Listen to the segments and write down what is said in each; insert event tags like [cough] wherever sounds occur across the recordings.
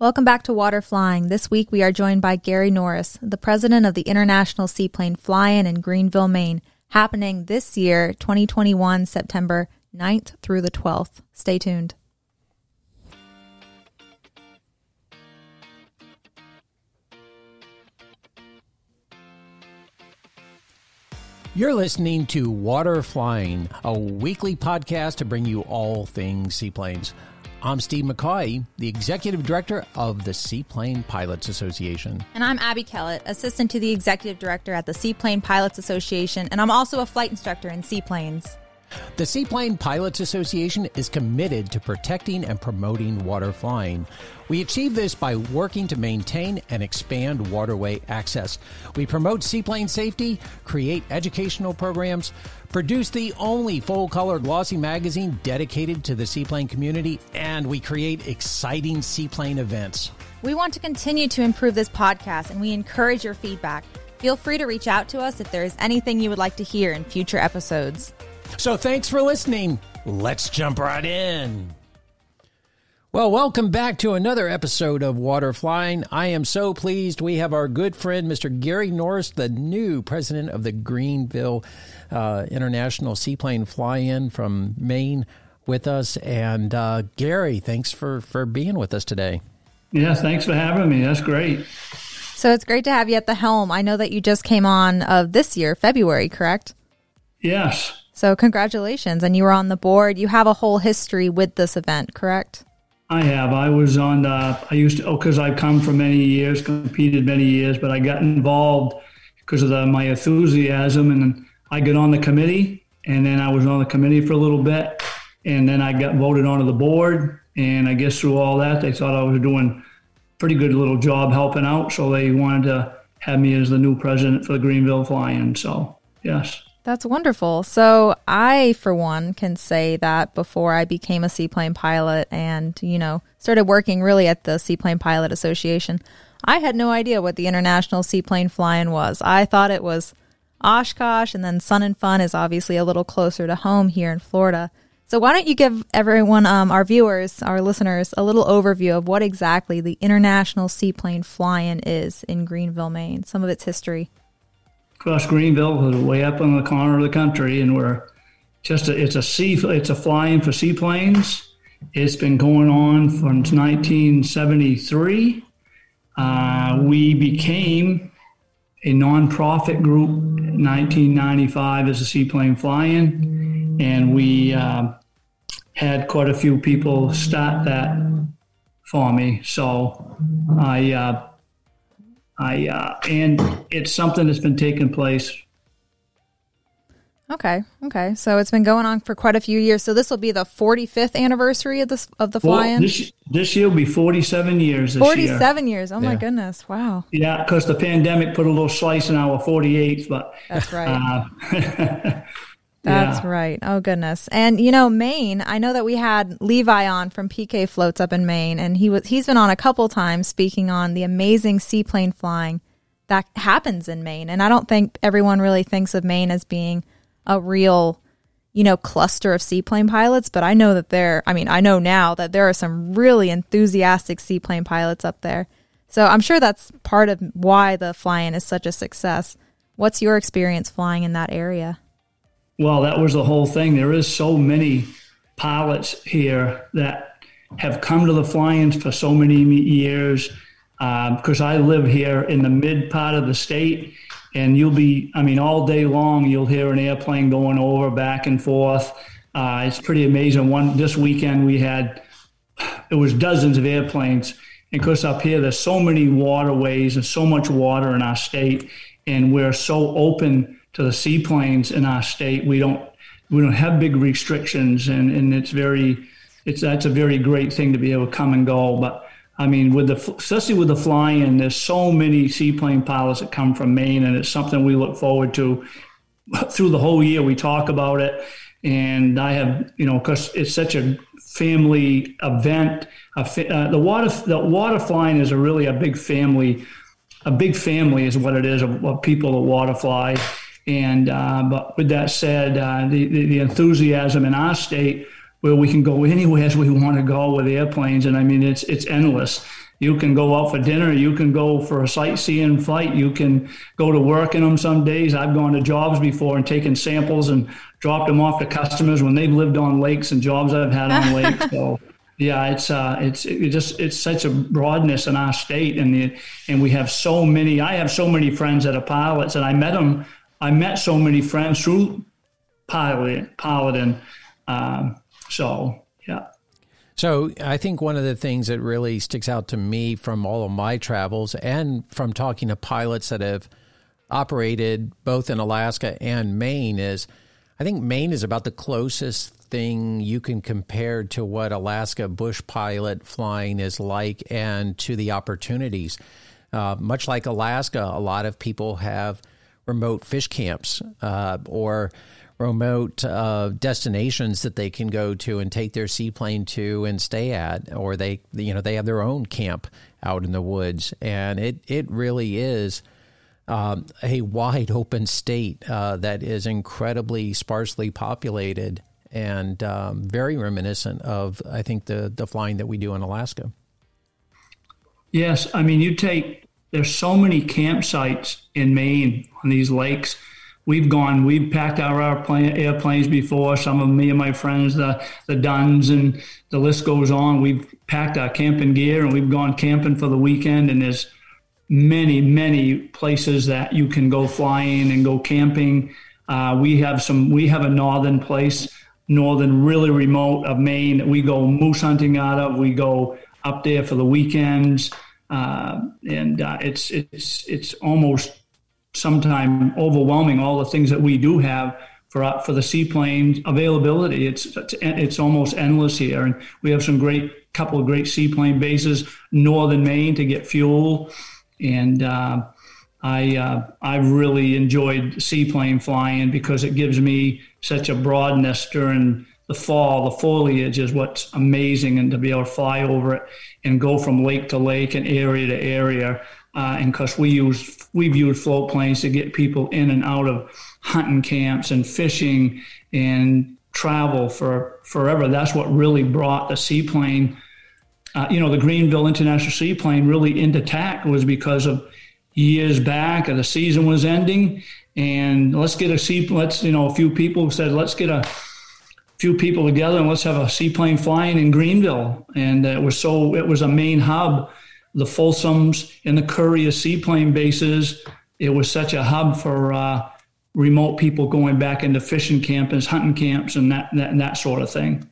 Welcome back to Water Flying. This week we are joined by Gary Norris, the president of the International Seaplane Fly-In in Greenville, Maine, happening this year, 2021, September 9th through the 12th. Stay tuned. You're listening to Water Flying, a weekly podcast to bring you all things seaplanes. I'm Steve McCoy, the Executive Director of the Seaplane Pilots Association. And I'm Abby Kellett, Assistant to the Executive Director at the Seaplane Pilots Association, and I'm also a flight instructor in seaplanes. The Seaplane Pilots Association is committed to protecting and promoting water flying. We achieve this by working to maintain and expand waterway access. We promote seaplane safety, create educational programs, produce the only full color glossy magazine dedicated to the seaplane community, and we create exciting seaplane events. We want to continue to improve this podcast and we encourage your feedback. Feel free to reach out to us if there is anything you would like to hear in future episodes. So thanks for listening. Let's jump right in. Well, welcome back to another episode of Water Flying. I am so pleased we have our good friend, Mr. Gary Norris, the new president of the Greenville uh, International Seaplane Fly In from Maine, with us. And uh, Gary, thanks for, for being with us today. Yeah, thanks for having me. That's great. So it's great to have you at the helm. I know that you just came on of this year, February, correct? Yes. So congratulations. And you were on the board. You have a whole history with this event, correct? I have. I was on. Uh, I used to, oh, because I've come for many years, competed many years, but I got involved because of the, my enthusiasm, and I got on the committee, and then I was on the committee for a little bit, and then I got voted onto the board, and I guess through all that, they thought I was doing pretty good little job helping out, so they wanted to have me as the new president for the Greenville Fly-In. So yes. That's wonderful. So, I, for one, can say that before I became a seaplane pilot and, you know, started working really at the Seaplane Pilot Association, I had no idea what the International Seaplane Fly-In was. I thought it was Oshkosh, and then Sun and Fun is obviously a little closer to home here in Florida. So, why don't you give everyone, um, our viewers, our listeners, a little overview of what exactly the International Seaplane Fly-In is in Greenville, Maine, some of its history? Across Greenville, way up in the corner of the country, and we're just a, it's a sea it's a flying for seaplanes. It's been going on since 1973. Uh, we became a nonprofit group in 1995 as a seaplane fly-in, and we uh, had quite a few people start that for me. So I uh, I uh, and it's something that's been taking place. Okay, okay. So it's been going on for quite a few years. So this will be the 45th anniversary of this of the fly-in. This, this year will be 47 years. 47 year. years. Oh yeah. my goodness! Wow. Yeah, because the pandemic put a little slice in our 48th, but that's right. Uh, [laughs] That's yeah. right. Oh goodness. And you know, Maine, I know that we had Levi on from PK Floats up in Maine and he was he's been on a couple times speaking on the amazing seaplane flying that happens in Maine. And I don't think everyone really thinks of Maine as being a real, you know, cluster of seaplane pilots, but I know that there I mean, I know now that there are some really enthusiastic seaplane pilots up there. So I'm sure that's part of why the fly-in is such a success. What's your experience flying in that area? Well, that was the whole thing. There is so many pilots here that have come to the fly-ins for so many years because um, I live here in the mid part of the state, and you'll be, I mean, all day long you'll hear an airplane going over back and forth. Uh, it's pretty amazing. One this weekend we had it was dozens of airplanes. And of course, up here there's so many waterways and so much water in our state, and we're so open to the seaplanes in our state. We don't we don't have big restrictions, and and it's very it's that's a very great thing to be able to come and go. But I mean, with the especially with the flying, there's so many seaplane pilots that come from Maine, and it's something we look forward to through the whole year. We talk about it, and I have you know because it's such a family event. Uh, the water the water flying is a really a big family. A big family is what it is of, of people that water fly and uh, but with that said, uh, the, the, the enthusiasm in our state where we can go anywhere as we want to go with airplanes, and I mean it's it's endless. You can go out for dinner. You can go for a sightseeing flight. You can go to work in them some days. I've gone to jobs before and taken samples and dropped them off to customers when they've lived on lakes and jobs I've had on [laughs] lakes. So yeah, it's uh, it's it just it's such a broadness in our state, and the and we have so many. I have so many friends that are pilots, and I met them. I met so many friends through pilot piloting. Um, so yeah. So I think one of the things that really sticks out to me from all of my travels and from talking to pilots that have operated both in Alaska and Maine is I think Maine is about the closest thing you can compare to what Alaska bush pilot flying is like and to the opportunities. Uh, much like Alaska, a lot of people have remote fish camps uh, or remote uh, destinations that they can go to and take their seaplane to and stay at, or they you know they have their own camp out in the woods, and it it really is. Um, a wide open state uh, that is incredibly sparsely populated and um, very reminiscent of, I think, the, the flying that we do in Alaska. Yes. I mean, you take, there's so many campsites in Maine on these lakes. We've gone, we've packed our airplane, airplanes before, some of me and my friends, the, the Dunns, and the list goes on. We've packed our camping gear and we've gone camping for the weekend, and there's many, many places that you can go flying and go camping. Uh, we have some, we have a northern place northern, really remote of Maine we go moose hunting out of. We go up there for the weekends, uh, and uh, it's it's it's almost sometimes overwhelming all the things that we do have for uh, for the seaplane availability. It's, it's almost endless here, and we have some great couple of great seaplane bases, northern Maine to get fuel, and uh, I uh, I really enjoyed seaplane flying because it gives me such a broadness during the fall. The foliage is what's amazing, and to be able to fly over it and go from lake to lake and area to area. Uh, and because we use we've used float planes to get people in and out of hunting camps and fishing and travel for forever. That's what really brought the seaplane. Uh, you know, the Greenville International Seaplane really into TAC was because of years back, and the season was ending, and let's get a sea. Let's you know a few people said let's get a few people together and let's have a seaplane flying in Greenville, and it was so it was a main hub. The Folsoms and the Currier seaplane bases. It was such a hub for uh, remote people going back into fishing camps, hunting camps, and that, that and that sort of thing.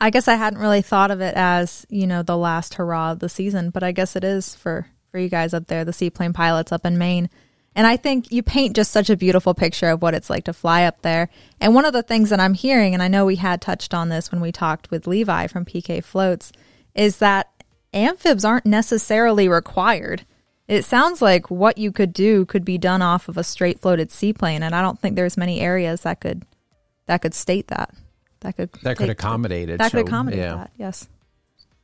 I guess I hadn't really thought of it as you know the last hurrah of the season, but I guess it is for for you guys up there, the seaplane pilots up in Maine. And I think you paint just such a beautiful picture of what it's like to fly up there. And one of the things that I'm hearing, and I know we had touched on this when we talked with Levi from PK Floats, is that amphibs aren't necessarily required. It sounds like what you could do could be done off of a straight floated seaplane, and I don't think there's many areas that could that could state that. That could that could accommodate it. That so, could accommodate yeah. that. Yes.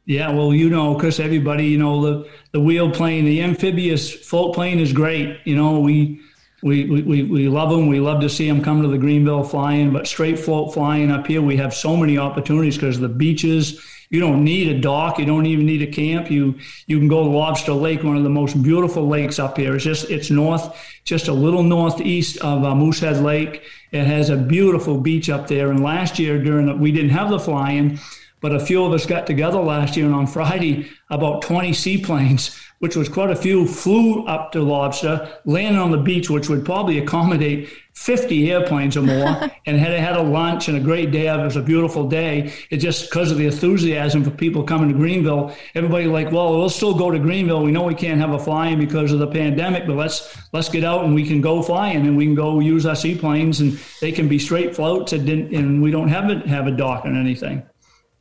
Yeah, well, you know, because everybody, you know, the the wheel plane, the amphibious float plane is great. You know, we we, we, we love them. We love to see them come to the Greenville flying, but straight float flying up here, we have so many opportunities because the beaches. You don't need a dock. You don't even need a camp. You you can go to Lobster Lake, one of the most beautiful lakes up here. It's just it's north, just a little northeast of uh, Moosehead Lake. It has a beautiful beach up there. And last year during the, we didn't have the flying, but a few of us got together last year, and on Friday, about 20 seaplanes, which was quite a few, flew up to Lobster, landed on the beach, which would probably accommodate 50 airplanes or more, [laughs] and had had a lunch and a great day. It was a beautiful day. It just because of the enthusiasm for people coming to Greenville, everybody like, well, we'll still go to Greenville. We know we can't have a flying because of the pandemic, but let's let's get out and we can go flying and we can go use our seaplanes and they can be straight floats and, and we don't have it have a dock and anything.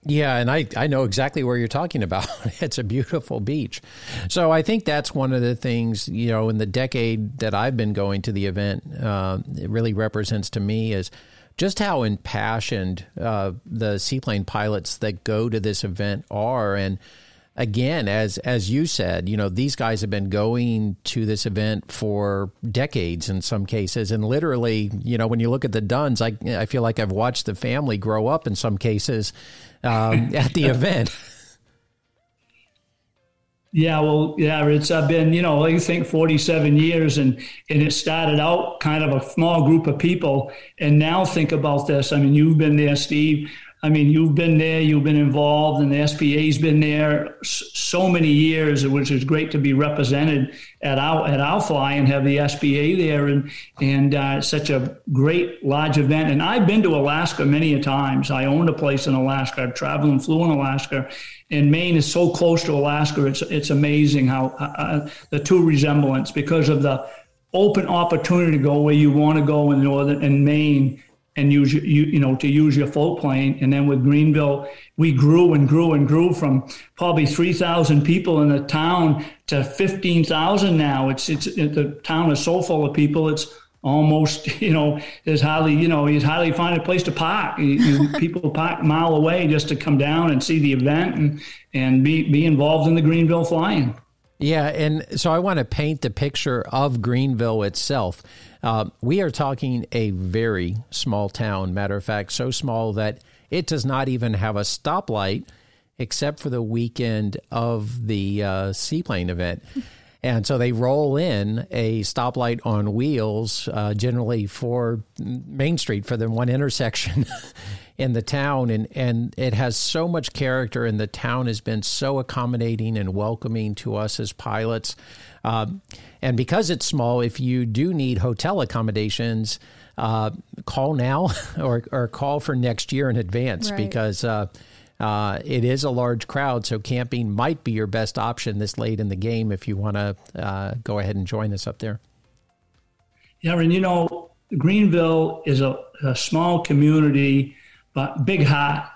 Yeah, and I, I know exactly where you're talking about. [laughs] it's a beautiful beach. So I think that's one of the things, you know, in the decade that I've been going to the event, uh, it really represents to me is just how impassioned uh, the seaplane pilots that go to this event are. And again, as as you said, you know, these guys have been going to this event for decades in some cases, and literally, you know, when you look at the Dunns, I I feel like I've watched the family grow up in some cases um, [laughs] at the event. [laughs] Yeah, well, yeah, it's uh, been you know I think forty seven years, and and it started out kind of a small group of people, and now think about this. I mean, you've been there, Steve. I mean, you've been there, you've been involved, and the SPA's been there so many years, which is great to be represented at our at our fly and have the SPA there, and and uh, such a great large event. And I've been to Alaska many a times. I owned a place in Alaska. I've traveled and flew in Alaska, and Maine is so close to Alaska. It's it's amazing how uh, the two resemblance because of the open opportunity to go where you want to go in northern in Maine and use you, you know to use your float plane. And then with greenville we grew and grew and grew from probably 3000 people in the town to 15000 now. It's it's it, the town is so full of people it's almost [laughs] you know there's hardly you know you hardly find a place to park. You, you, people [laughs] park mile away just to come down and see the event and and be be involved in the greenville flying. Yeah and so i want to paint the picture of greenville itself uh, we are talking a very small town. Matter of fact, so small that it does not even have a stoplight except for the weekend of the uh, seaplane event. [laughs] And so they roll in a stoplight on wheels, uh, generally for Main Street, for the one intersection [laughs] in the town. And, and it has so much character, and the town has been so accommodating and welcoming to us as pilots. Um, and because it's small, if you do need hotel accommodations, uh, call now [laughs] or, or call for next year in advance right. because uh, uh, it is a large crowd. So camping might be your best option this late in the game if you want to uh, go ahead and join us up there. Yeah, and you know, Greenville is a, a small community, but big heart.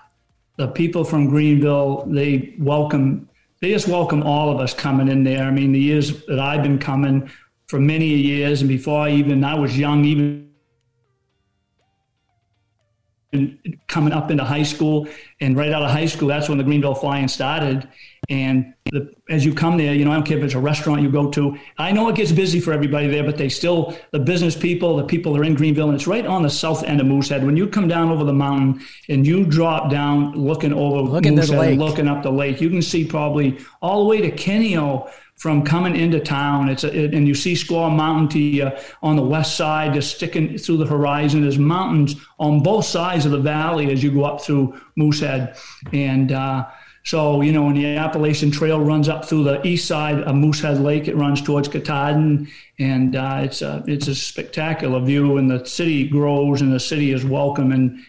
The people from Greenville, they welcome they just welcome all of us coming in there. I mean, the years that I've been coming for many years, and before I even I was young, even coming up into high school, and right out of high school, that's when the Greenville Flying started. And the, as you come there, you know, I don't care if it's a restaurant you go to. I know it gets busy for everybody there, but they still, the business people, the people that are in Greenville, and it's right on the south end of Moosehead. When you come down over the mountain and you drop down looking over looking Moosehead, looking up the lake, you can see probably all the way to Kineo from coming into town. It's a, it, and you see Squaw Mountain to you on the west side, just sticking through the horizon. There's mountains on both sides of the valley as you go up through Moosehead, and uh, so, you know, when the Appalachian Trail runs up through the east side of Moosehead Lake, it runs towards Katahdin, and uh, it's a it's a spectacular view. And the city grows, and the city is welcome, and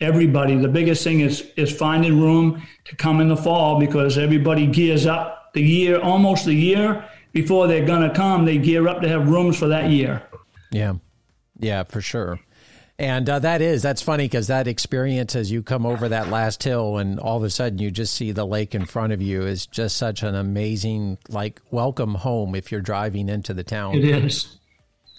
everybody. The biggest thing is is finding room to come in the fall because everybody gears up the year, almost the year before they're going to come. They gear up to have rooms for that year. Yeah, yeah, for sure. And uh, that is, that's funny because that experience as you come over that last hill and all of a sudden you just see the lake in front of you is just such an amazing, like, welcome home if you're driving into the town. It is.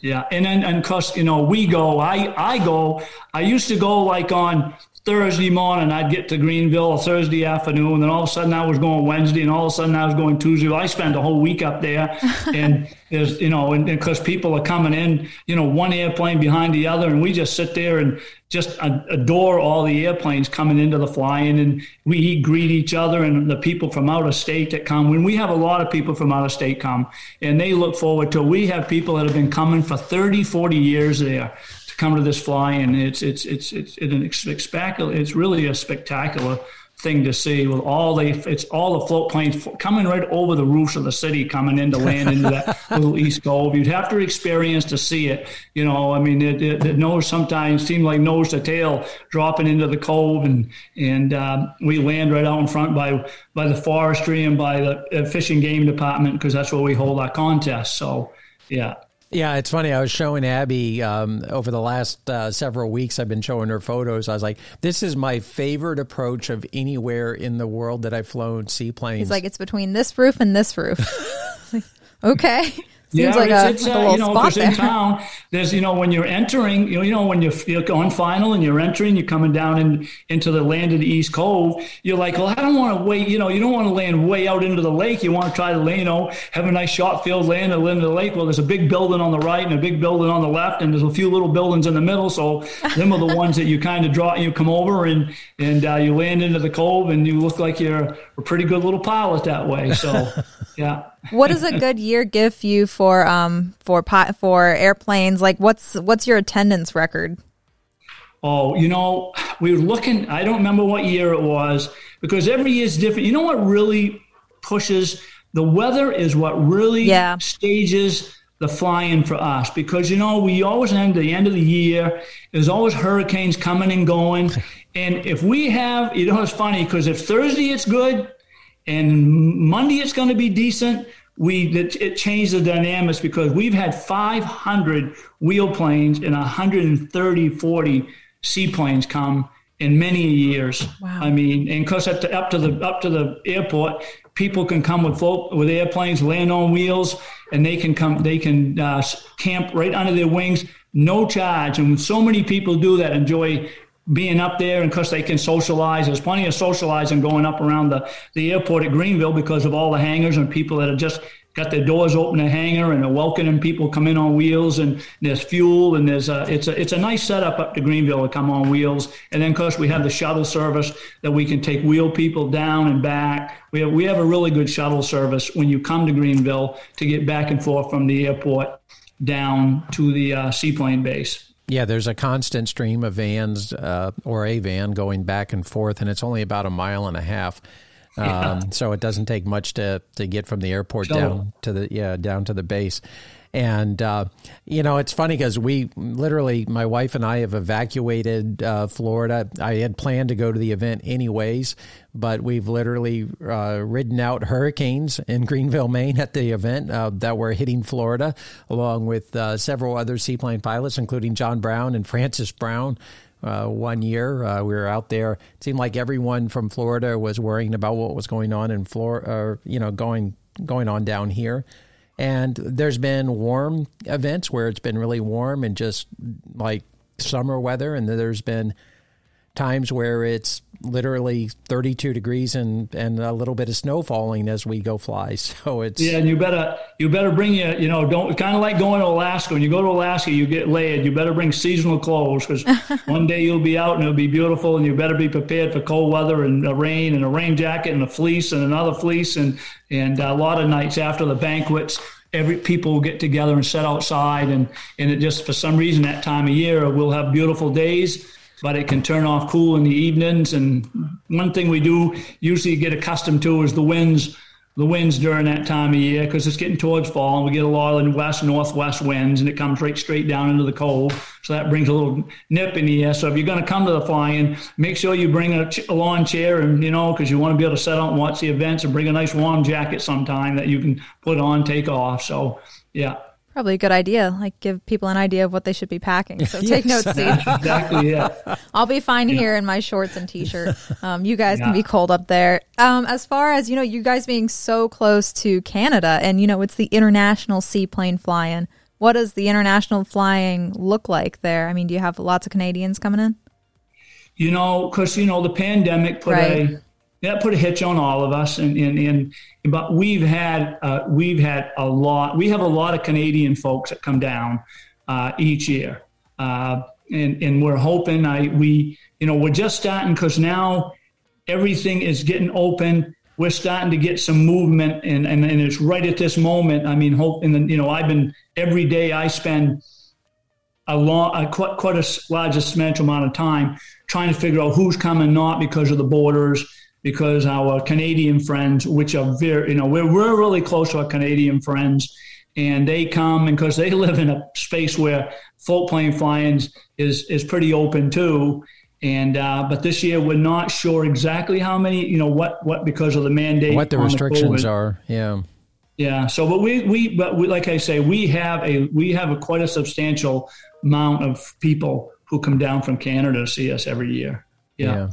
Yeah. And then, and cause, you know, we go, I, I go, I used to go like on Thursday morning, I'd get to Greenville Thursday afternoon, and then all of a sudden I was going Wednesday, and all of a sudden I was going Tuesday. Well, I spent a whole week up there, [laughs] and there's you know, and because people are coming in, you know, one airplane behind the other, and we just sit there and just adore all the airplanes coming into the flying, and we greet each other and the people from out of state that come. When we have a lot of people from out of state come, and they look forward to. We have people that have been coming for 30, 40 years there to come to this fly, and it's it's it's it's it's an spectacular. It's really a spectacular thing to see with all the it's all the float planes coming right over the roofs of the city coming in to land into that [laughs] little east cove you'd have to experience to see it you know i mean it, it, it nose sometimes seemed like nose to tail dropping into the cove and and uh, we land right out in front by by the forestry and by the fishing game department because that's where we hold our contests so yeah yeah, it's funny. I was showing Abby um, over the last uh, several weeks. I've been showing her photos. I was like, "This is my favorite approach of anywhere in the world that I've flown seaplanes." He's like, "It's between this roof and this roof." [laughs] okay. Seems yeah, like it's, a, it's, like uh, a little you know, spot 'cause there. in town, there's, you know, when you're entering, you know, you know when you're, you're on final and you're entering, you're coming down in, into the land of the East Cove, you're like, well, I don't want to wait, you know, you don't want to land way out into the lake. You want to try to, land, you know, have a nice shot field land the end of the lake. Well, there's a big building on the right and a big building on the left, and there's a few little buildings in the middle. So them are the [laughs] ones that you kind of draw, you come over and, and uh, you land into the cove and you look like you're a pretty good little pilot that way. So, [laughs] yeah. What does a [laughs] good year give you for um for pot for airplanes? Like what's what's your attendance record? Oh, you know, we were looking, I don't remember what year it was because every year is different. You know what really pushes the weather is what really Yeah. stages the flying for us because you know we always end the end of the year there's always hurricanes coming and going [laughs] and if we have you know it's funny because if thursday it's good and monday it's going to be decent. We it, it changed the dynamics because we've had 500 wheel planes and 130 40 seaplanes come in many years. Wow. i mean and because up to, up to the up to the airport people can come with float with airplanes land on wheels and they can come they can uh, camp right under their wings no charge. And so many people do that enjoy being up there and because they can socialize. There's plenty of socializing going up around the, the airport at greenville because of all the hangars and people that have just got their doors open a hangar and they're welcoming people come in on wheels and there's fuel and there's a it's a it's a nice setup up to Greenville to come on wheels. And then of course we have the shuttle service that we can take wheel people down and back. We have we have a really good shuttle service when you come to Greenville to get back and forth from the airport down to the uh, seaplane base Yeah, there's a constant stream of vans uh, or a van going back and forth, and it's only about a mile and a half. Um, So it doesn't take much to, to get from the airport Shuttle. down to the yeah down to the base. And uh, you know it's funny because we literally my wife and I have evacuated uh, Florida. I had planned to go to the event anyways, but we've literally uh, ridden out hurricanes in [laughs] Greenville, Maine, at the event uh, that were hitting Florida, along with uh, several other seaplane pilots, including John Brown and Francis Brown. Uh, one year uh, we were out there. It seemed like everyone from Florida was worrying about what was going on in Florida, or you know, going going on down here. And there's been warm events where it's been really warm and just like summer weather, and there's been times where it's literally 32 degrees and, and a little bit of snow falling as we go fly. [laughs] So it's Yeah, and you better you better bring your you know don't kind of like going to Alaska. When you go to Alaska, you get laid. You better bring seasonal clothes because [laughs] one day you'll be out and it'll be beautiful, and you better be prepared for cold weather and a rain and a rain jacket and a fleece and another fleece and and a lot of nights after the banquets. Every people will get together and sit outside, and and it just for some reason that time of year we'll have beautiful days, but it can turn off cool in the evenings. And one thing we do usually get accustomed to is the winds the winds during that time of year because it's getting towards fall and we get a lot of west northwest winds and it comes right straight down into the cold. So that brings a little nip in the air. So if you're going to come to the flying make sure you bring a, a lawn chair and you know because you want to be able to sit out and watch the events and bring a nice warm jacket sometime that you can put on take off. So yeah Probably a good idea. Like give people an idea of what they should be packing. So [laughs] take notes, Steve. [laughs] exactly yeah [laughs] I'll be fine here in my shorts and t-shirt. Um, you guys can be cold up there. Um, as far as you know, you guys being so close to Canada, and you know it's the international seaplane flying. What does the international flying look like there? I mean, do you have lots of Canadians coming in? you know, because you know the pandemic put Right. a that put a hitch on all of us, and and, and but we've had uh, we've had a lot. We have a lot of Canadian folks that come down uh, each year, uh, and and we're hoping I we you know we're just starting because now everything is getting open. We're starting to get some movement, and, and, and it's right at this moment. I mean, hope, and you know, I've been every day I spend a long, a quite, quite a large substantial amount of time trying to figure out who's coming, not because of the borders, because our Canadian friends, which are very, you know, we're, we're really close to our Canadian friends, and they come and because they [laughs] live in a space where float plane flying is is pretty open too. And uh, but this year we're not sure exactly how many, you know, what what because of the mandate, what the restrictions COVID. are. Yeah. Yeah. So, but we, we, but we, like I say, we have a, we have a quite a substantial amount of people who come down from Canada to see us every year. Yeah.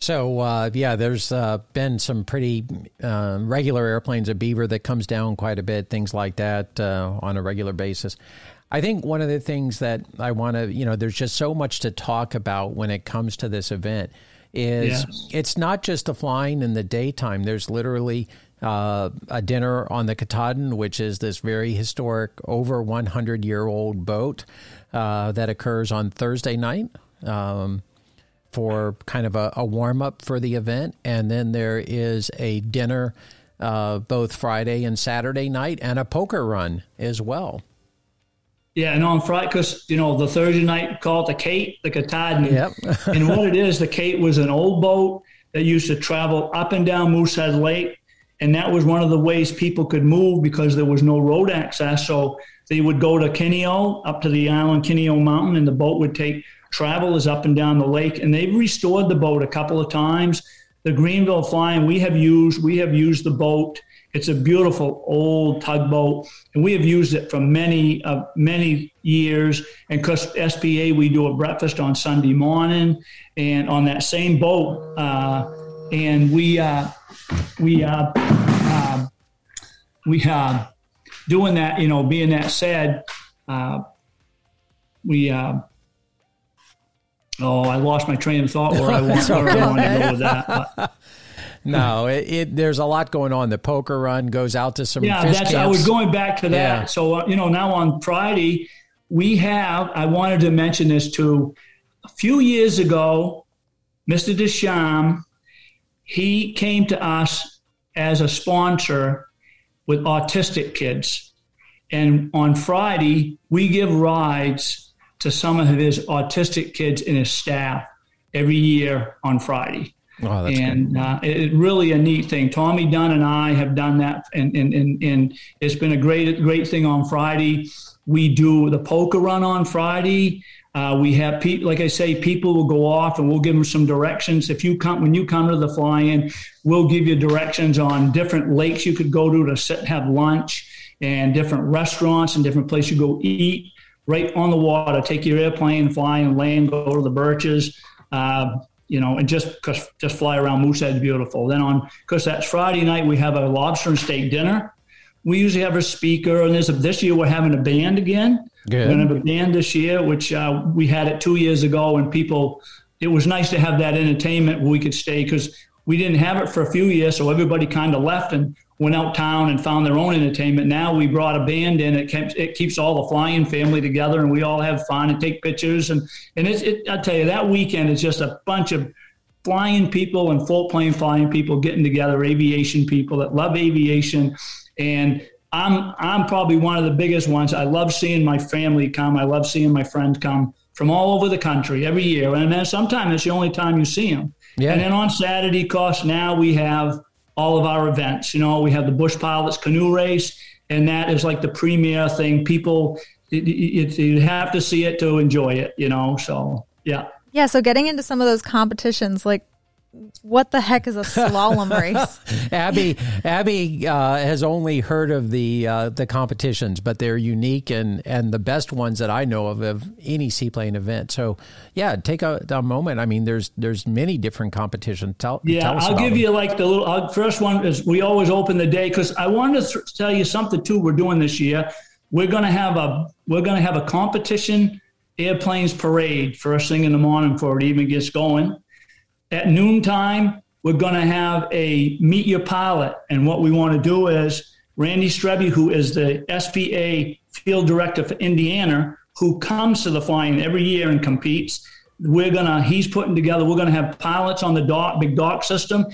So uh, yeah, there's uh, been some pretty uh, regular airplanes, a Beaver that comes down quite a bit, things like that uh, on a regular basis. I think one of the things that I want to, you know, there's just so much to talk about when it comes to this event. Is yes. it's not just the flying in the daytime. There's literally uh, a dinner on the Katahdin, which is this very historic, over 100 year old boat uh, that occurs on Thursday night. Um, for kind of a, a warm up for the event. And then there is a dinner uh, both Friday and Saturday night and a poker run as well. Yeah, and on Friday, because you know the Thursday night called the Kate, the Katahdin, yep. [laughs] and what it is, the Kate was an old boat that used to travel up and down Moosehead Lake, and that was one of the ways people could move because there was no road access. So they would go to Kineo, up to the island Kineo Mountain, and the boat would take travel is up and down the lake, and they've restored the boat a couple of times. The Greenville Flying, we have used we have used the boat. It's a beautiful old tugboat, and we have used it for many uh, many years. And because SPA, we do a breakfast on Sunday morning, and on that same boat, uh, and we uh, we uh, uh, we uh, doing that. You know, being that said, uh, we uh, Oh, I lost my train of thought where I [laughs] want, where I want to go with that. [laughs] But. No, it, it, there's a lot going on. The poker run goes out to some yeah. that's camps. I was going back to that. Yeah. So uh, you know, now on Friday we have. I wanted to mention this too. A few years ago, Mr. Desham, he came to us as a sponsor with autistic kids, and on Friday we give rides to some of his autistic kids in his staff every year on Friday. Oh, and uh, it's really a neat thing. Tommy Dunn and I have done that, and, and, and, and it's been a great great thing on Friday. We do the poker run on Friday. Uh, we have people, like I say, people will go off and we'll give them some directions. If you come, when you come to the fly-in, we'll give you directions on different lakes you could go to to sit, and have lunch, and different restaurants and different places you go eat right on the water. Take your airplane, fly and land, go to the birches, uh, you know, and just cause, just fly around Moosehead is beautiful. Then on because that's Friday night, we have a lobster and steak dinner. We usually have a speaker, and there's a, this year we're having a band again. Good. We're going to have a band this year, which uh, we had it two years ago, and people. It was nice to have that entertainment where we could stay because we didn't have it for a few years, so everybody kind of left, and went out town and found their own entertainment. Now we brought a band in. It keeps it keeps all the flying family together, and we all have fun and take pictures. and And it, I tell you that weekend is just a bunch of flying people and full plane flying people getting together, aviation people that love aviation, and. I'm I'm probably one of the biggest ones. I love seeing my family come. I love seeing my friends come from all over the country every year, and then sometimes it's the only time you see them. Yeah. And then on Saturday, course, now we have all of our events. You know, we have the Bush Pilots canoe race, and that is like the premier thing. People, it, it, you have to see it to enjoy it. You know, so yeah. Yeah, so getting into some of those competitions, like what the heck is a slalom [laughs] race? Abby Abby uh, has only heard of the uh, the competitions, but they're unique and and the best ones that I know of of any seaplane event. So yeah, take a, a moment. I mean, there's there's many different competitions. Tell yeah, tell I'll give them. you like the little uh, first one is we always open the day because I wanted to th- tell you something too. We're doing this year. We're gonna have a we're gonna have a competition airplanes parade first thing in the morning before it even gets going at noontime, we're going to have a meet your pilot. And what we want to do is Randy Strebe, who is the SPA field director for Indiana, who comes to the flying every year and competes. We're gonna, he's putting together, we're gonna have pilots on the dock, big dock system,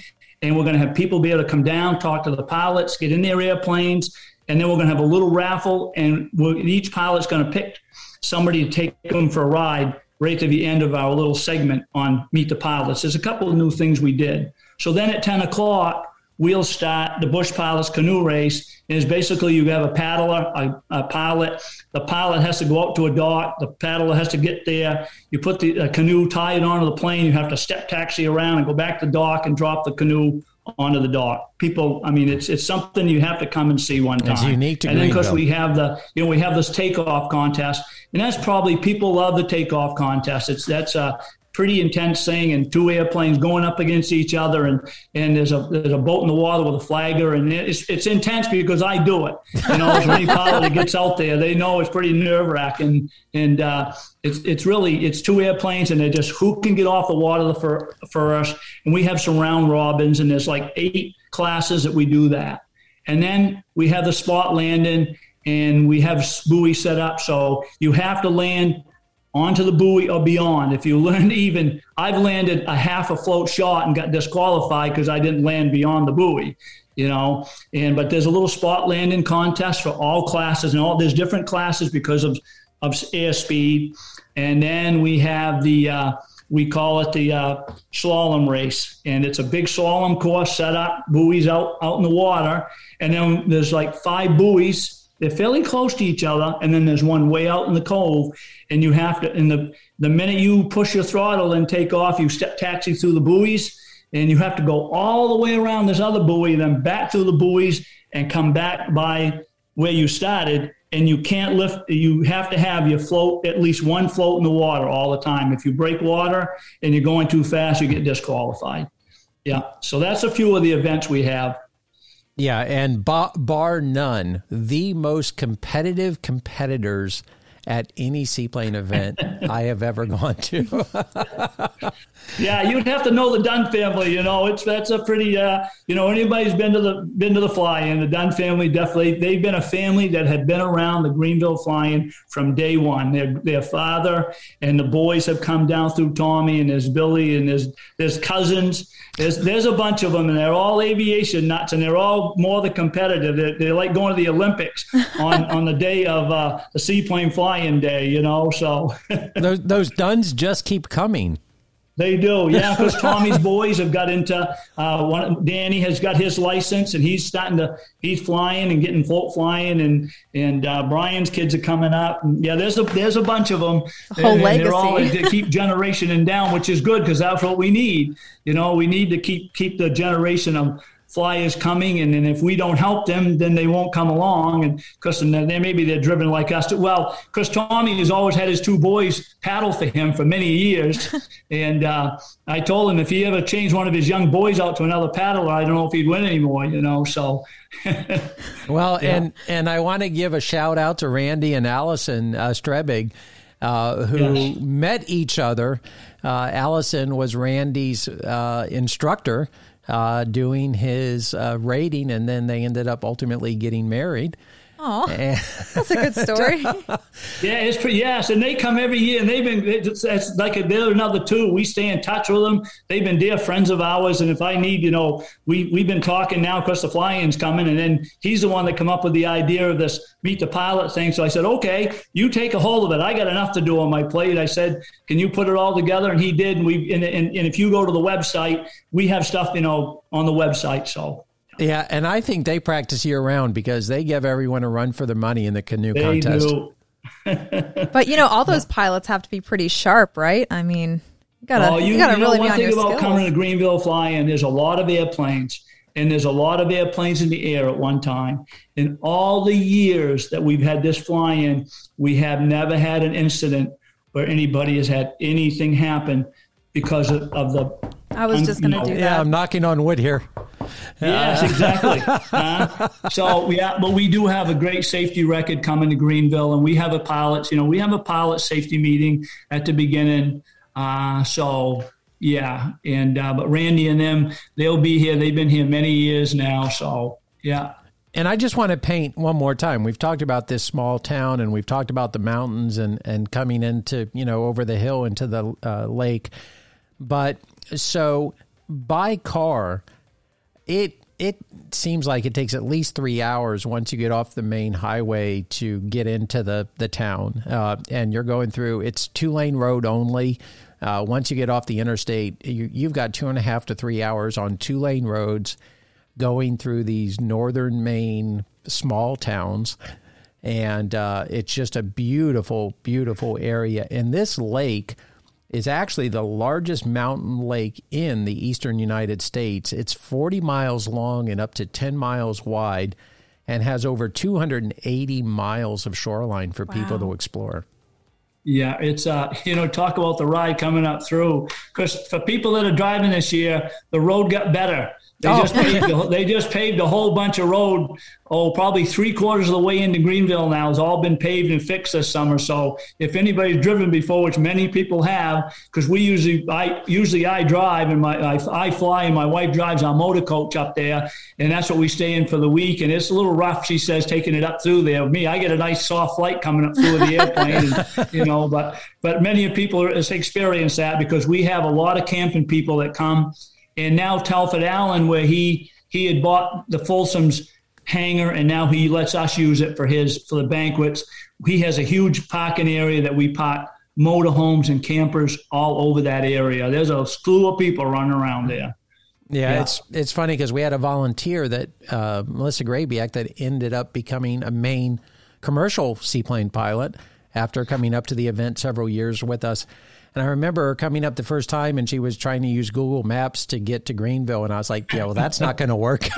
and we're gonna have people be able to come down, talk to the pilots, get in their airplanes, and then we're gonna have a little raffle, and each pilot's gonna pick somebody to take them for a ride right to the end of our little segment on Meet the Pilots. There's a couple of new things we did. So then at 10 o'clock, we'll start the Bush Pilots canoe race. And it's basically you have a paddler, a, a, pilot. The pilot has to go out to a dock. The paddler has to get there. You put the canoe, tie it onto the plane. You have to step taxi around and go back to the dock and drop the canoe onto the dock. People, I mean, it's it's something you have to come and see one time. It's unique to And then because we have the, you know, we have this takeoff contest, and that's probably people love the takeoff contest. It's that's a pretty intense thing, and two airplanes going up against each other, and and there's a there's a boat in the water with a flagger, and it's it's intense because I do it. You know, as any pilot that gets out there, they know it's pretty nerve wracking, and uh, it's it's really it's two airplanes, and they're just who can get off the water for first, and we have some round robins, and there's like eight classes that we do that, and then we have the spot landing and we have buoy set up so you have to land onto the buoy or beyond. If you [laughs] land even, I've landed a half a float shot and got disqualified because I didn't land beyond the buoy, you know. And but there's a little spot landing contest for all classes and all. There's different classes because of of airspeed, and then we have the. Uh, we call it the uh, slalom race, and it's a big slalom course set up, buoys out out in the water, and then there's like five buoys they're fairly close to each other, and then there's one way out in the cove, and you have to. And the the minute you push your throttle and take off, you step taxi through the buoys, and you have to go all the way around this other buoy, then back through the buoys, and come back by where you started. And you can't lift. You have to have your float at least one float in the water all the time. If you break water and you're going too fast, you get disqualified. Yeah. So that's a few of the events we have. Yeah, and bar, bar none, the most competitive competitors at any seaplane event I have ever gone to. [laughs] yeah, you'd have to know the Dunn family. You know, it's that's a pretty. Uh, you know, anybody's been to the been to the fly-in, the Dunn family definitely. They've been a family that had been around the Greenville fly-in from day one. Their their father and the boys have come down through Tommy and there's Billy and there's there's cousins. There's there's a bunch of them and they're all aviation nuts and they're all more the competitive. They're, they're like going to the Olympics on on the day of uh, the seaplane fly-in day. You know, so [laughs] those those Dunns just keep coming. They do, yeah. Because Tommy's [laughs] boys have got into uh, one. Danny has got his license, and he's starting to. He's flying and getting float flying, and and uh, Brian's kids are coming up. And yeah, there's a there's a bunch of them. A whole and, legacy. And they're all to keep [laughs] generation and down, which is good because that's what we need. You know, we need to keep keep the generation of fly is coming, and, and if we don't help them, then they won't come along. And because then maybe they're driven like us. To, well, because Tommy has always had his two boys paddle for him for many years, [laughs] and uh, I told him if he ever changed one of his young boys out to another paddler, I don't know if he'd win anymore. You know, so. [laughs] well, yeah. and and I want to give a shout out to Randy and Allison uh, Strebig. Uh, who yes. met each other. Uh, Allison was Randy's uh, instructor uh, doing his uh, rating, and then they ended up ultimately getting married. Oh, that's a good story. [laughs] yeah, it's pretty. Yes, and they come every year, and they've been. It's, it's like a, they're another two. We stay in touch with them. They've been dear friends of ours, and if I need, you know, we we've been talking now because the fly-in's coming, and then he's the one that come up with the idea of this meet the pilot thing. So I said, okay, you take a hold of it. I got enough to do on my plate. I said, can you put it all together? And he did. And we and, and, and if you go to the website, we have stuff, you know, on the website. So. Yeah, and I think they practice year round because they give everyone a run for their money in the canoe they contest. [laughs] [laughs] but you know, all those pilots have to be pretty sharp, right? I mean, you gotta, oh, you, you gotta you really know, be on your about skills. coming to Greenville flying, there's a lot of airplanes, and there's a lot of airplanes in the air at one time. In all the years that we've had this flying, we have never had an incident where anybody has had anything happen because of, of the. I was just going to do that. Yeah, I'm knocking on wood here. Yes, exactly. uh, [laughs] so yeah, but we do have a great safety record coming to Greenville, and we have a pilot. You know, we have a pilot safety meeting at the beginning. Uh, so yeah, and uh, but Randy and them, they'll be here. They've been here many years now. So yeah. And I just want to paint one more time. We've talked about this small town, and we've talked about the mountains and and coming into you know over the hill into the uh, lake. But so by car, it it seems like it takes at least three hours once you get off the main highway to get into the the town, uh, and you're going through. It's two lane road only. Uh, once you get off the interstate, you, you've got two and a half to three hours on two lane roads, going through these northern Maine small towns, and uh, it's just a beautiful, beautiful area. And this lake is actually the largest mountain lake in the eastern United States. It's 40 miles long and up to 10 miles wide and has over 280 miles of shoreline for wow. people to explore. Yeah, it's uh, you know, talk about the ride coming up through. Because for people that are driving this year, the road got better. They oh. just paved the, they just paved a whole bunch of road. Oh, probably three quarters of the way into Greenville now has all been paved and fixed this summer. So if anybody's driven before, which many people have, because we usually I usually I drive and my I, I, fly and my wife drives our motor coach up there, and that's what we stay in for the week. And it's a little rough, she says, taking it up through there. Me, I get a nice soft flight coming up through the airplane, and, [laughs] you know. But but many people experience that because we have a lot of camping people that come and now Telford Allen, where he he had bought the Folsom's hangar, and now he lets us use it for his for the banquets. He has a huge parking area that we park motorhomes and campers all over that area. There's a slew of people running around there. Yeah, yeah. it's it's funny because we had a volunteer that uh, Melissa Grabiak that ended up becoming a main commercial seaplane pilot after coming up to the event several years with us. And I remember her coming up the first time and she was trying to use Google Maps to get to Greenville. And I was like, yeah, well, that's not going to work.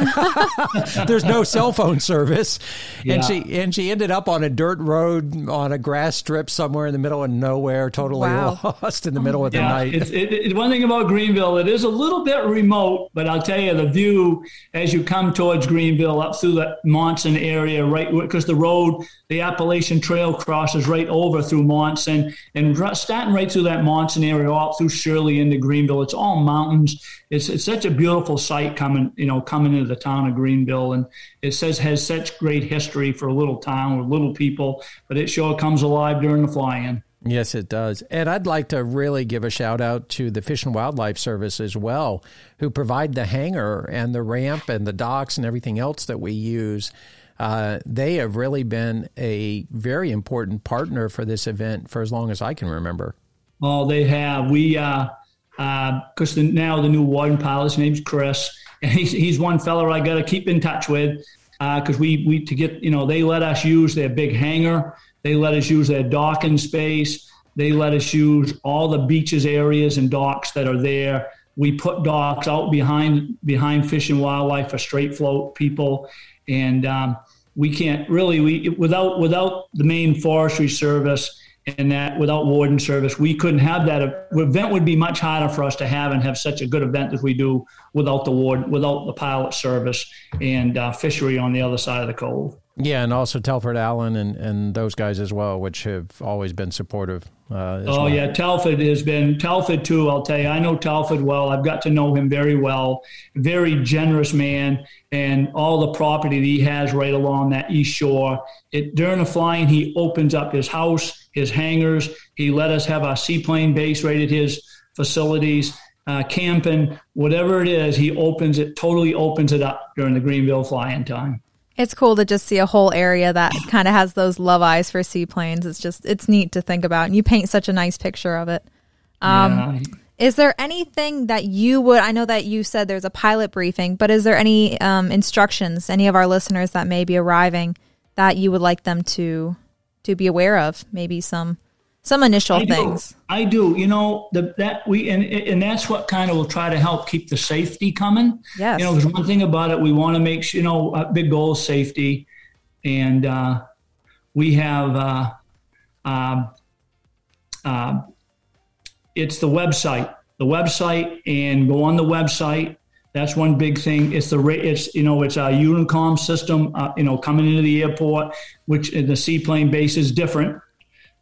[laughs] There's no cell phone service. Yeah. And she and she ended up on a dirt road on a grass strip somewhere in the middle of nowhere, totally wow. lost in the middle of the night. It's, it, it, one thing about Greenville, it is a little bit remote, but I'll tell you, the view as you come towards Greenville up through the Monson area, right, because the road, the Appalachian Trail crosses right over through Monson and starting right through that Monson all through Shirley into Greenville. It's all mountains. It's, it's such a beautiful sight coming, you know, coming into the town of Greenville, and it says has such great history for a little town with little people, but it sure comes alive during the fly-in. Yes, it does. And I'd like to really give a shout out to the Fish and Wildlife Service as well, who provide the hangar and the ramp and the docks and everything else that we use. Uh, they have really been a very important partner for this event for as long as I can remember. Oh, they have. We, because uh, uh, now the new warden pilot, his name's Chris, [laughs] and he's, he's one fellow I got to keep in touch with because uh, we, we, to get, you know, they let us use their big hangar, they let us use their docking space, they let us use all the beaches areas and docks that are there. We put docks out behind behind fish and wildlife for straight float people, and um, we can't really we without without the Maine Forestry Service and that without warden service, we couldn't have that uh, event. Would be much harder for us to have and have such a good event as we do without the ward, without the pilot service and uh, fishery on the other side of the cove. Yeah, and also Telford Allen and, and those guys as well, which have always been supportive. Uh, oh well. yeah, Telford has been Telford too. I'll tell you, I know Telford well. I've got to know him very well. Very generous man, and all the property that he has right along that east shore. It during the flying, he opens up his house, his hangars. He let us have our seaplane base right at his facilities. Uh, camping, whatever it is, he opens it, totally opens it up during the Greenville flying time. It's cool to just see a whole area that kind of has those love eyes for seaplanes. It's just it's neat to think about, and you paint such a nice picture of it. Um, yeah. Is there anything that you would? I know that you said there's a pilot briefing, but is there any um, instructions, any of our listeners that may be arriving, that you would like them to to be aware of? Maybe some some initial I things. Do. I do. You know the, that we and and that's what kind of will try to help keep the safety coming. Yes. You know, because one thing about it, we want to make sure. You know, a big goal is safety, and uh, we have. Uh, uh, uh, it's the website, the website, and go on the website. That's one big thing. It's the it's you know it's a Unicom system. Uh, you know, coming into the airport, which the seaplane base is different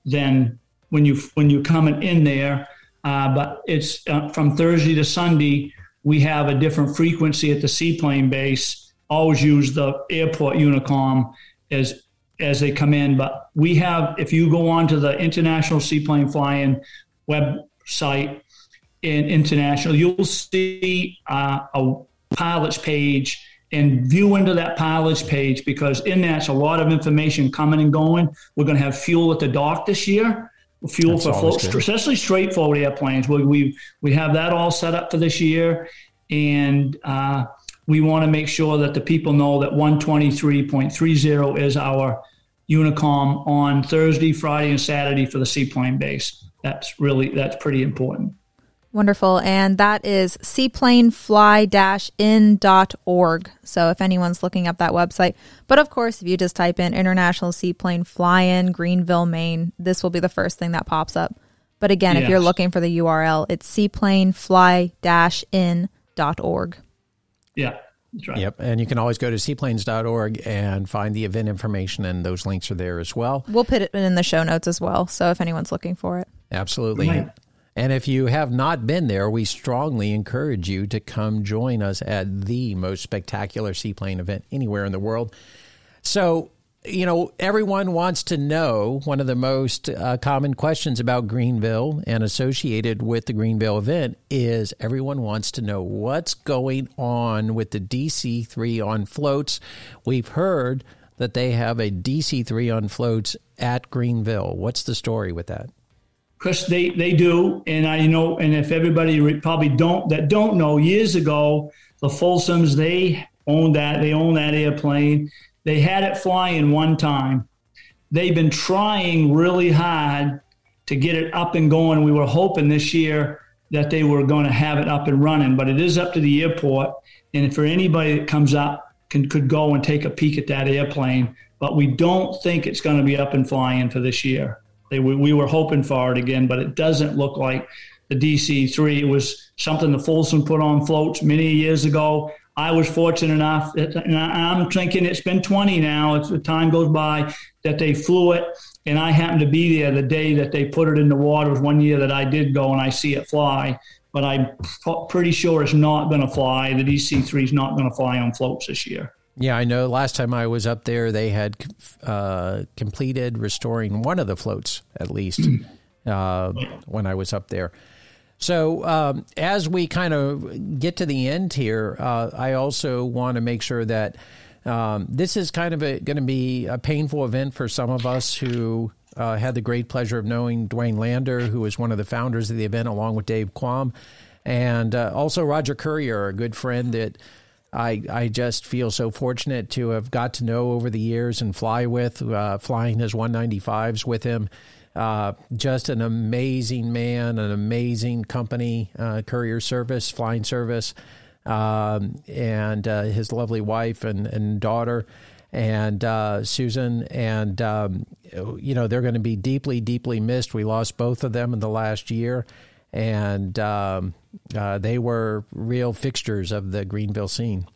than when you when you're coming in there. Uh, but it's uh, from Thursday to Sunday. We have a different frequency at the seaplane base. Always use the airport Unicom as as they come in. But we have, if you go on to the International Seaplane Fly-In website in international, you'll see uh, a pilot's page and view into that pilot's page because in that's a lot of information coming and going. We're going to have fuel at the dock this year fuel That's for folks, especially straightforward airplanes. We, we, we have that all set up for this year. And uh, we want to make sure that the people know that 123.30 is our Unicom on Thursday, Friday, and Saturday for the seaplane base. That's really, that's pretty important. Wonderful. And that is seaplanefly-in.org. So if anyone's looking up that website, but of course, if you just type in International Seaplane Fly-In Greenville, Maine, this will be the first thing that pops up. But again, yes. if you're looking for the URL, it's seaplanefly-in.org. Yeah. That's right. Yep. And you can always go to seaplanes.org and find the event information, and those links are there as well. We'll put it in the show notes as well. So if anyone's looking for it. Absolutely. Right. And if you have not been there, we strongly encourage you to come join us at the most spectacular seaplane event anywhere in the world. So, you know, everyone wants to know one of the most uh, common questions about Greenville and associated with the Greenville event is everyone wants to know what's going on with the DC 3 on floats. We've heard that they have a DC 3 on floats at Greenville. What's the story with that? Because they they do, and I know, and if everybody probably don't that don't know, years ago the Folsoms they owned that they owned that airplane. They had it flying one time. They've been trying really hard to get it up and going. We were hoping this year that they were going to have it up and running, but it is up to the airport. And for anybody that comes up, can could go and take a peek at that airplane. But we don't think it's going to be up and flying for this year. They, we, we were hoping for it again, but it doesn't look like the DC three. It was something the Folsom put on floats many years ago. I was fortunate enough, and I'm thinking it's been 20 now. As the time goes by that they flew it, and I happened to be there the day that they put it in the water. It was one year that I did go and I see it fly, but I'm pretty sure it's not going to fly. The DC three is not going to fly on floats this year. Yeah, I know. Last time I was up there, they had uh, completed restoring one of the floats, at least, uh, when I was up there. So, um, as we kind of get to the end here, uh, I also want to make sure that um, this is kind of going to be a painful event for some of us who uh, had the great pleasure of knowing Dwayne Lander, who was one of the founders of the event, along with Dave Quam, and uh, also Roger Currier, a good friend that I, I just feel so fortunate to have got to know over the years and fly with, uh, flying his 195s with him. Uh, just an amazing man, an amazing company, uh, Currier service, flying service, um, and uh, his lovely wife and, and daughter, and uh, Susan. And, um, you know, they're going to be deeply, deeply missed. We lost both of them in the last year. And, um, uh, they were real fixtures of the Greenville scene.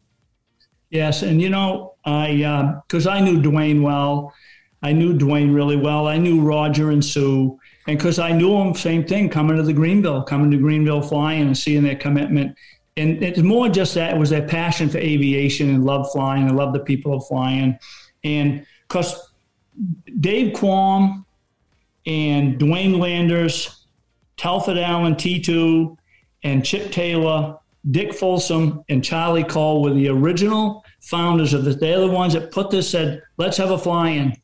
Yes, and you know, I because uh, I knew Dwayne well, I knew Dwayne really well. I knew Roger and Sue, and because I knew them, same thing, coming to the Greenville, coming to Greenville flying and seeing their commitment. And it's more just that it was their passion for aviation and love flying and love the people of flying. And because Dave Quam and Dwayne Landers, Telford Allen T2, and Chip Taylor, Dick Folsom, and Charlie Cole were the original founders of this. They're the ones that put this, said, let's have a fly in.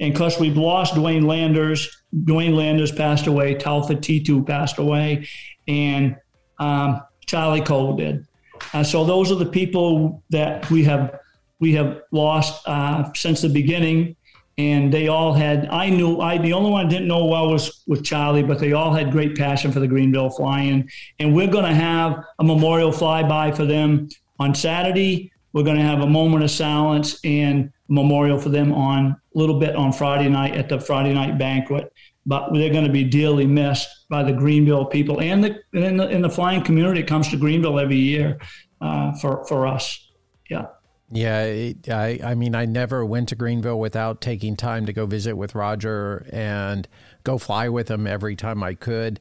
And because we've lost Dwayne Landers, Dwayne Landers passed away, Telford T2 passed away, and um, Charlie Cole did. Uh, so those are the people that we have we have lost uh, since the beginning and they all had i knew i the only one i didn't know well was with charlie but they all had great passion for the greenville flying. And we're going to have a memorial flyby for them on saturday. We're going to have a moment of silence and memorial for them on a little bit on friday night at the friday night banquet. But they're going to be dearly missed by the greenville people and the in the, the flying community that comes to greenville every year uh, for for us. Yeah yeah, it, I, I mean, I never went to Greenville without taking time to go visit with Roger and go fly with him every time I could.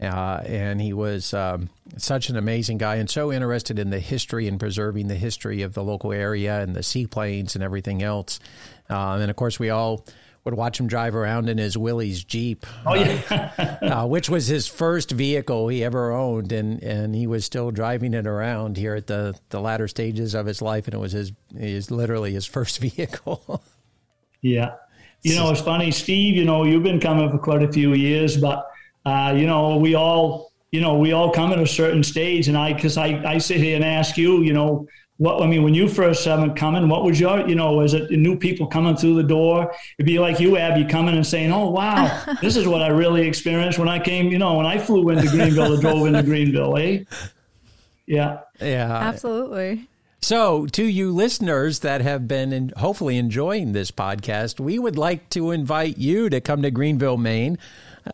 Uh, and he was um, such an amazing guy and so interested in the history and preserving the history of the local area and the seaplanes and everything else. Uh, and of course, we all would watch him drive around in his Willys Jeep, oh, yeah. uh, which was his first vehicle he ever owned, and, and he was still driving it around here at the, the latter stages of his life, and it was his, his literally his first [laughs] vehicle. yeah, you know it's funny, Steve. You know you've been coming for quite a few years, but uh, you know we all you know we all come at a certain stage, and I because I I sit here and ask you, you know what I mean, when you first started coming, what was your, you know, was it new people coming through the door? It'd be like you, Abby, coming and saying, "Oh, wow, [laughs] this is what I really experienced when I came, you know, when I flew into Greenville or drove into Greenville." Eh? Yeah, yeah, absolutely. So, to you listeners that have been in, hopefully enjoying this podcast, we would like to invite you to come to Greenville, Maine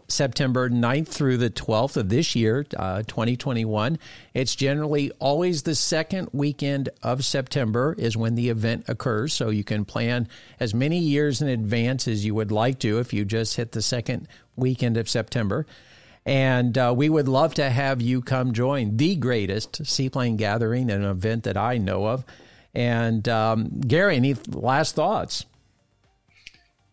September 9th through the 12th of this year, uh, 2021. It's generally always the second weekend of September is when the event occurs. So you can plan as many years in advance as you would like to if you just hit the second weekend of September. And uh, we would love to have you come join the greatest seaplane gathering, an event that I know of. And um, Gary, any last thoughts?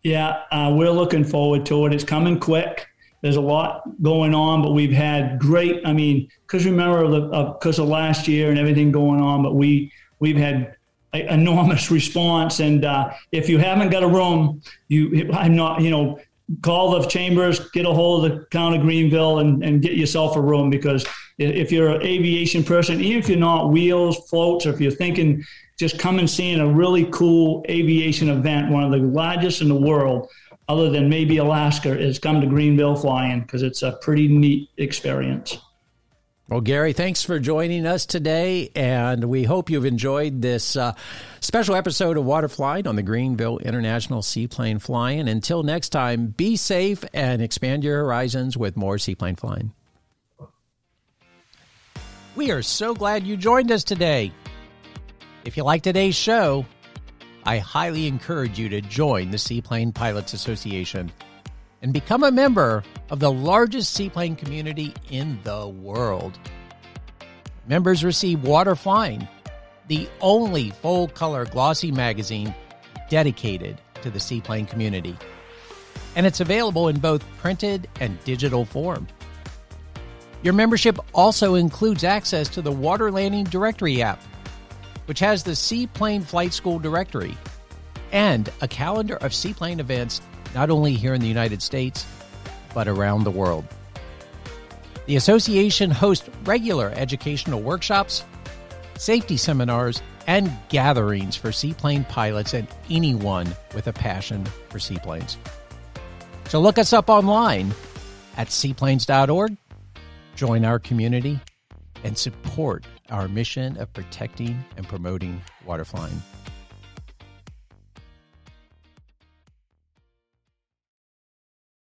Yeah, uh, we're looking forward to it. It's coming quick. There's a lot going on, but we've had great. I mean, because remember because uh, of last year and everything going on, but we we've had a, enormous response. And uh, if you haven't got a room, you I'm not you know call the chambers, get a hold of the town of Greenville, and, and get yourself a room because if you're an aviation person, even if you're not wheels, floats, or if you're thinking just come and seeing a really cool aviation event, one of the largest in the world, other than maybe Alaska, is come to Greenville flying because it's a pretty neat experience. Well, Gary, thanks for joining us today, and we hope you've enjoyed this uh, special episode of Water Flight on the Greenville International Seaplane Fly-In. Until next time, be safe and expand your horizons with more seaplane flying. We are so glad you joined us today. If you like today's show, I highly encourage you to join the Seaplane Pilots Association and become a member of the largest seaplane community in the world. Members receive Water Flying, the only full color glossy magazine dedicated to the seaplane community. And it's available in both printed and digital form. Your membership also includes access to the Water Landing Directory app which has the Seaplane Flight School directory and a calendar of seaplane events not only here in the United States, but around the world. The association hosts regular educational workshops, safety seminars, and gatherings for seaplane pilots and anyone with a passion for seaplanes. So look us up online at seaplanes.org, join our community, and support our mission of protecting and promoting water flying.